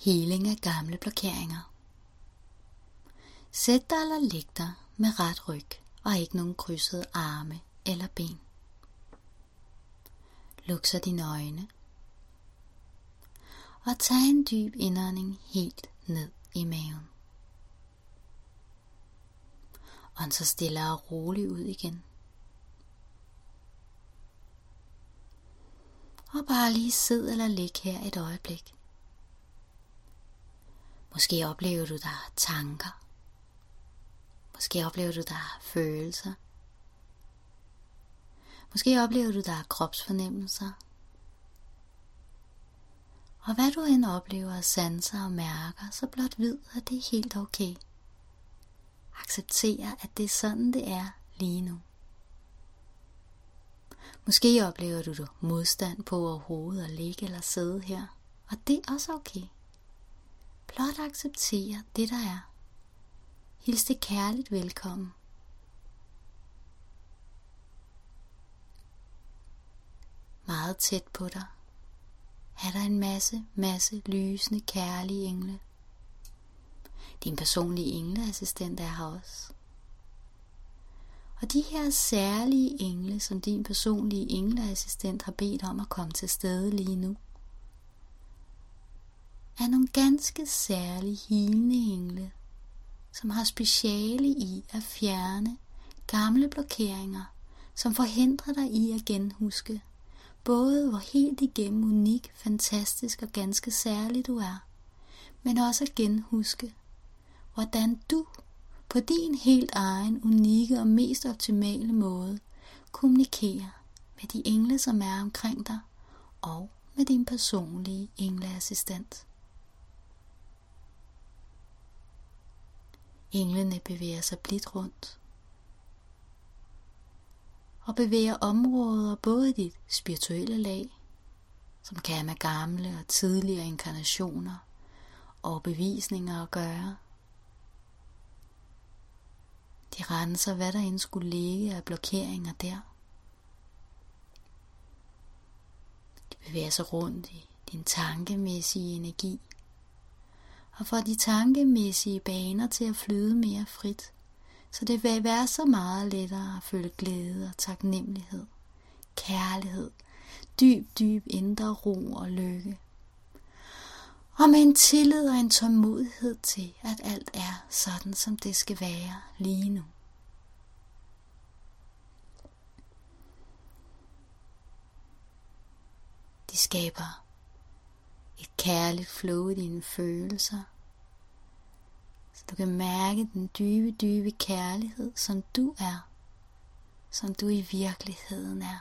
Heling af gamle blokeringer. Sæt dig eller læg dig med ret ryg og ikke nogen krydsede arme eller ben. Luk så dine øjne. Og tag en dyb indånding helt ned i maven. Og så stille og roligt ud igen. Og bare lige sid eller lig her et øjeblik. Måske oplever du der tanker. Måske oplever du der følelser. Måske oplever du der kropsfornemmelser. Og hvad du end oplever af sanser og mærker, så blot vid, at det er helt okay. Accepter, at det er sådan, det er lige nu. Måske oplever du modstand på overhovedet at ligge eller sidde her, og det er også okay. Blot acceptere det, der er. Hils det kærligt velkommen. Meget tæt på dig er der en masse, masse lysende, kærlige engle. Din personlige engleassistent er her også. Og de her særlige engle, som din personlige engleassistent har bedt om at komme til stede lige nu, er nogle ganske særlige hilende engle, som har speciale i at fjerne gamle blokeringer, som forhindrer dig i at genhuske både hvor helt igennem unik, fantastisk og ganske særlig du er, men også at genhuske, hvordan du på din helt egen, unikke og mest optimale måde kommunikerer med de engle, som er omkring dig, og med din personlige engleassistent. Englene bevæger sig blidt rundt og bevæger områder både i dit spirituelle lag, som kan have med gamle og tidligere inkarnationer og bevisninger at gøre. De renser, hvad der end skulle ligge af blokeringer der. De bevæger sig rundt i din tankemæssige energi og får de tankemæssige baner til at flyde mere frit, så det vil være så meget lettere at føle glæde og taknemmelighed, kærlighed, dyb, dyb indre ro og lykke. Og med en tillid og en tålmodighed til, at alt er sådan, som det skal være lige nu. De skaber et kærligt flow i dine følelser. Så du kan mærke den dybe, dybe kærlighed, som du er. Som du i virkeligheden er.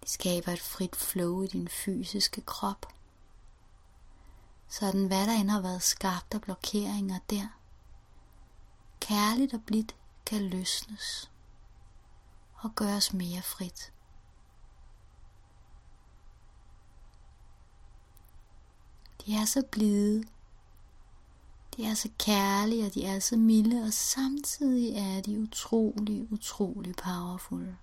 Det skaber et frit flow i din fysiske krop. Sådan hvad der end har været skabt af blokeringer der, kærligt og blidt kan løsnes og gøres mere frit. De er så blide. De er så kærlige, og de er så milde, og samtidig er de utrolig, utrolig powerful.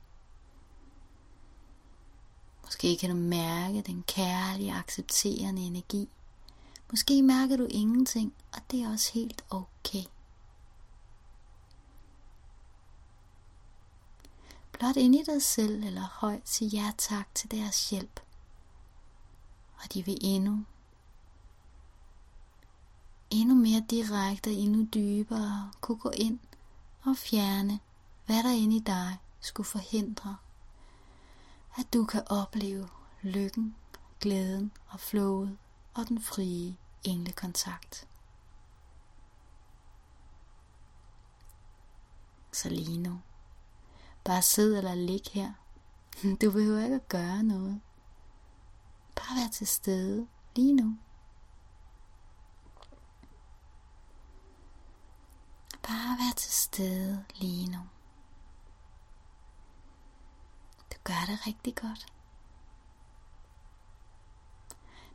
Måske kan du mærke den kærlige, accepterende energi. Måske mærker du ingenting, og det er også helt okay. Blot ind i dig selv eller højt sig ja tak til deres hjælp. Og de vil endnu endnu mere direkte og endnu dybere kunne gå ind og fjerne, hvad der inde i dig skulle forhindre, at du kan opleve lykken, glæden og flowet og den frie englekontakt. Så lige nu, bare sid eller lig her. Du behøver ikke at gøre noget. Bare vær til stede lige nu. Er til stede lige nu. Du gør det rigtig godt.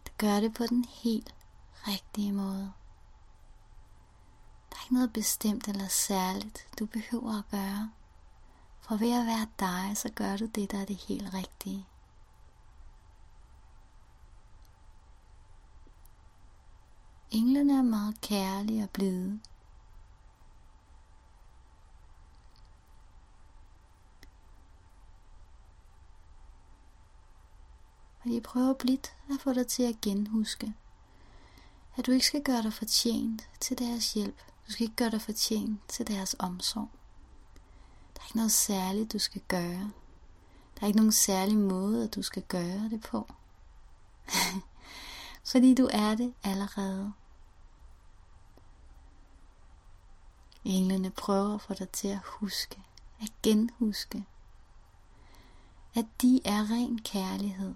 Du gør det på den helt rigtige måde. Der er ikke noget bestemt eller særligt, du behøver at gøre. For ved at være dig, så gør du det, der er det helt rigtige. Englene er meget kærlige og blide. Og de prøver blidt at få dig til at genhuske, at du ikke skal gøre dig fortjent til deres hjælp. Du skal ikke gøre dig fortjent til deres omsorg. Der er ikke noget særligt, du skal gøre. Der er ikke nogen særlig måde, at du skal gøre det på. Fordi du er det allerede. Englene prøver at få dig til at huske, at genhuske, at de er ren kærlighed.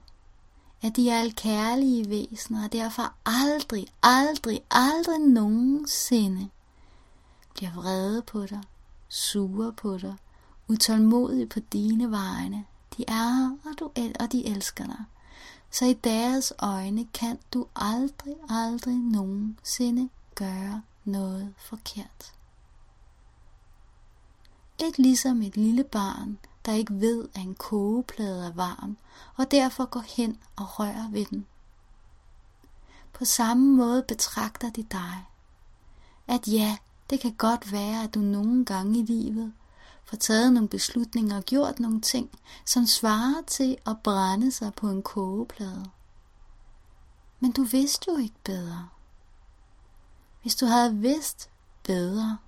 At de er kærlige væsener, og derfor aldrig, aldrig, aldrig nogensinde bliver vrede på dig, sure på dig, utålmodige på dine vegne. De er her, og, du el- og de elsker dig. Så i deres øjne kan du aldrig, aldrig nogensinde gøre noget forkert. Lidt ligesom et lille barn, der ikke ved, at en kogeplade er varm, og derfor går hen og rører ved den. På samme måde betragter de dig. At ja, det kan godt være, at du nogle gange i livet får taget nogle beslutninger og gjort nogle ting, som svarer til at brænde sig på en kogeplade. Men du vidste jo ikke bedre. Hvis du havde vidst bedre,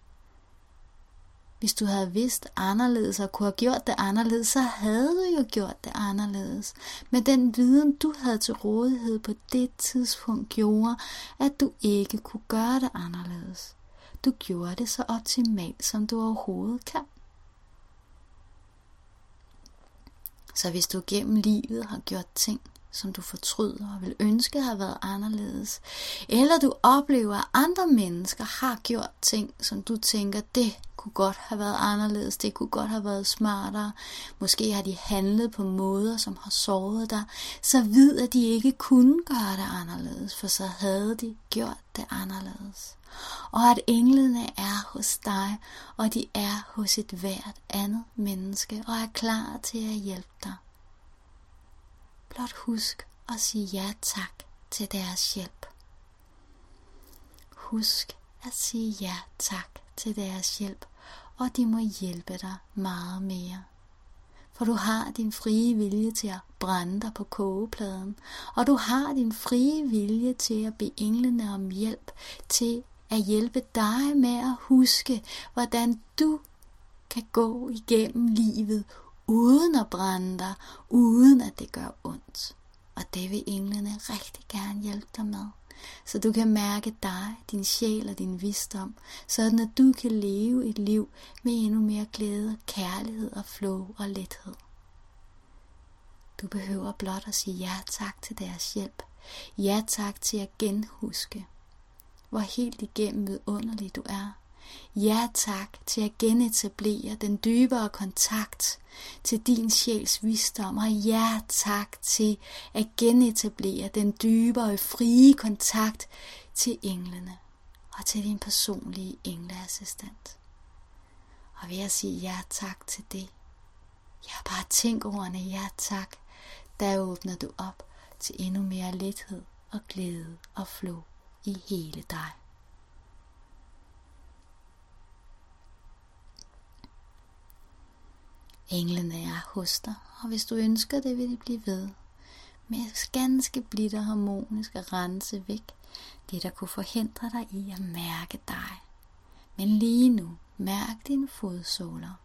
hvis du havde vidst anderledes og kunne have gjort det anderledes, så havde du jo gjort det anderledes. Men den viden, du havde til rådighed på det tidspunkt, gjorde, at du ikke kunne gøre det anderledes. Du gjorde det så optimalt, som du overhovedet kan. Så hvis du gennem livet har gjort ting, som du fortryder og vil ønske har været anderledes, eller du oplever, at andre mennesker har gjort ting, som du tænker, det kunne godt have været anderledes, det kunne godt have været smartere, måske har de handlet på måder, som har såret dig, så vid, at de ikke kunne gøre det anderledes, for så havde de gjort det anderledes. Og at englene er hos dig, og de er hos et hvert andet menneske, og er klar til at hjælpe dig. Blot husk at sige ja tak til deres hjælp. Husk at sige ja tak til deres hjælp, og de må hjælpe dig meget mere. For du har din frie vilje til at brænde dig på kogepladen, og du har din frie vilje til at bede englene om hjælp til at hjælpe dig med at huske, hvordan du kan gå igennem livet uden at brænde dig, uden at det gør ondt. Og det vil englene rigtig gerne hjælpe dig med. Så du kan mærke dig, din sjæl og din visdom, sådan at du kan leve et liv med endnu mere glæde, kærlighed og flow og lethed. Du behøver blot at sige ja tak til deres hjælp. Ja tak til at genhuske, hvor helt igennem vidunderlig du er. Ja tak til at genetablere den dybere kontakt til din sjæls visdom, og ja tak til at genetablere den dybere frie kontakt til englene og til din personlige engleassistent. Og ved at sige ja tak til det, ja bare tænk ordene ja tak, der åbner du op til endnu mere lethed og glæde og flow i hele dig. Englene er hos dig, og hvis du ønsker det, vil de blive ved med ganske blidt og harmonisk at rense væk det, der kunne forhindre dig i at mærke dig. Men lige nu, mærk dine fodsåler.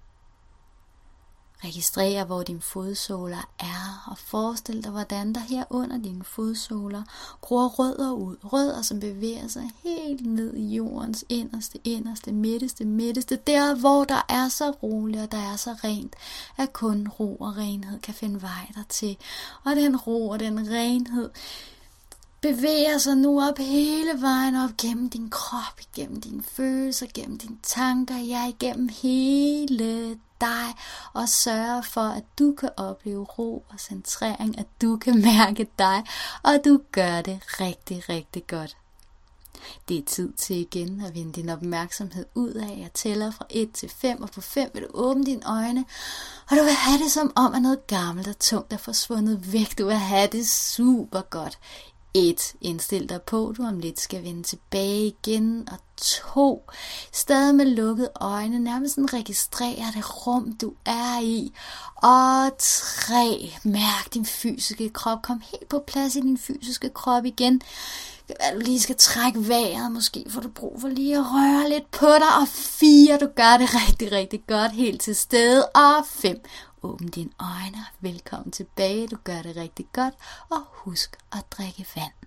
Registrer, hvor dine fodsåler er, og forestil dig, hvordan der her under dine fodsåler gror rødder ud. Rødder, som bevæger sig helt ned i jordens inderste, inderste, midteste, midteste. Der, hvor der er så roligt og der er så rent, at kun ro og renhed kan finde vej dertil. Og den ro og den renhed bevæger sig nu op hele vejen op gennem din krop, gennem dine følelser, gennem dine tanker, ja, igennem hele dig og sørger for, at du kan opleve ro og centrering, at du kan mærke dig, og du gør det rigtig, rigtig godt. Det er tid til igen at vende din opmærksomhed ud af. Jeg tæller fra 1 til 5, og på 5 vil du åbne dine øjne, og du vil have det som om, at noget gammelt og tungt er forsvundet væk. Du vil have det super godt. 1. Indstil dig på, du om lidt skal vende tilbage igen. Og 2. Stadig med lukkede øjne, nærmest sådan registrere det rum, du er i. Og 3. Mærk din fysiske krop. Kom helt på plads i din fysiske krop igen at du lige skal trække vejret, måske får du brug for lige at røre lidt på dig, og fire, du gør det rigtig, rigtig godt, helt til stede, og fem, åbn dine øjne, velkommen tilbage, du gør det rigtig godt, og husk at drikke vand.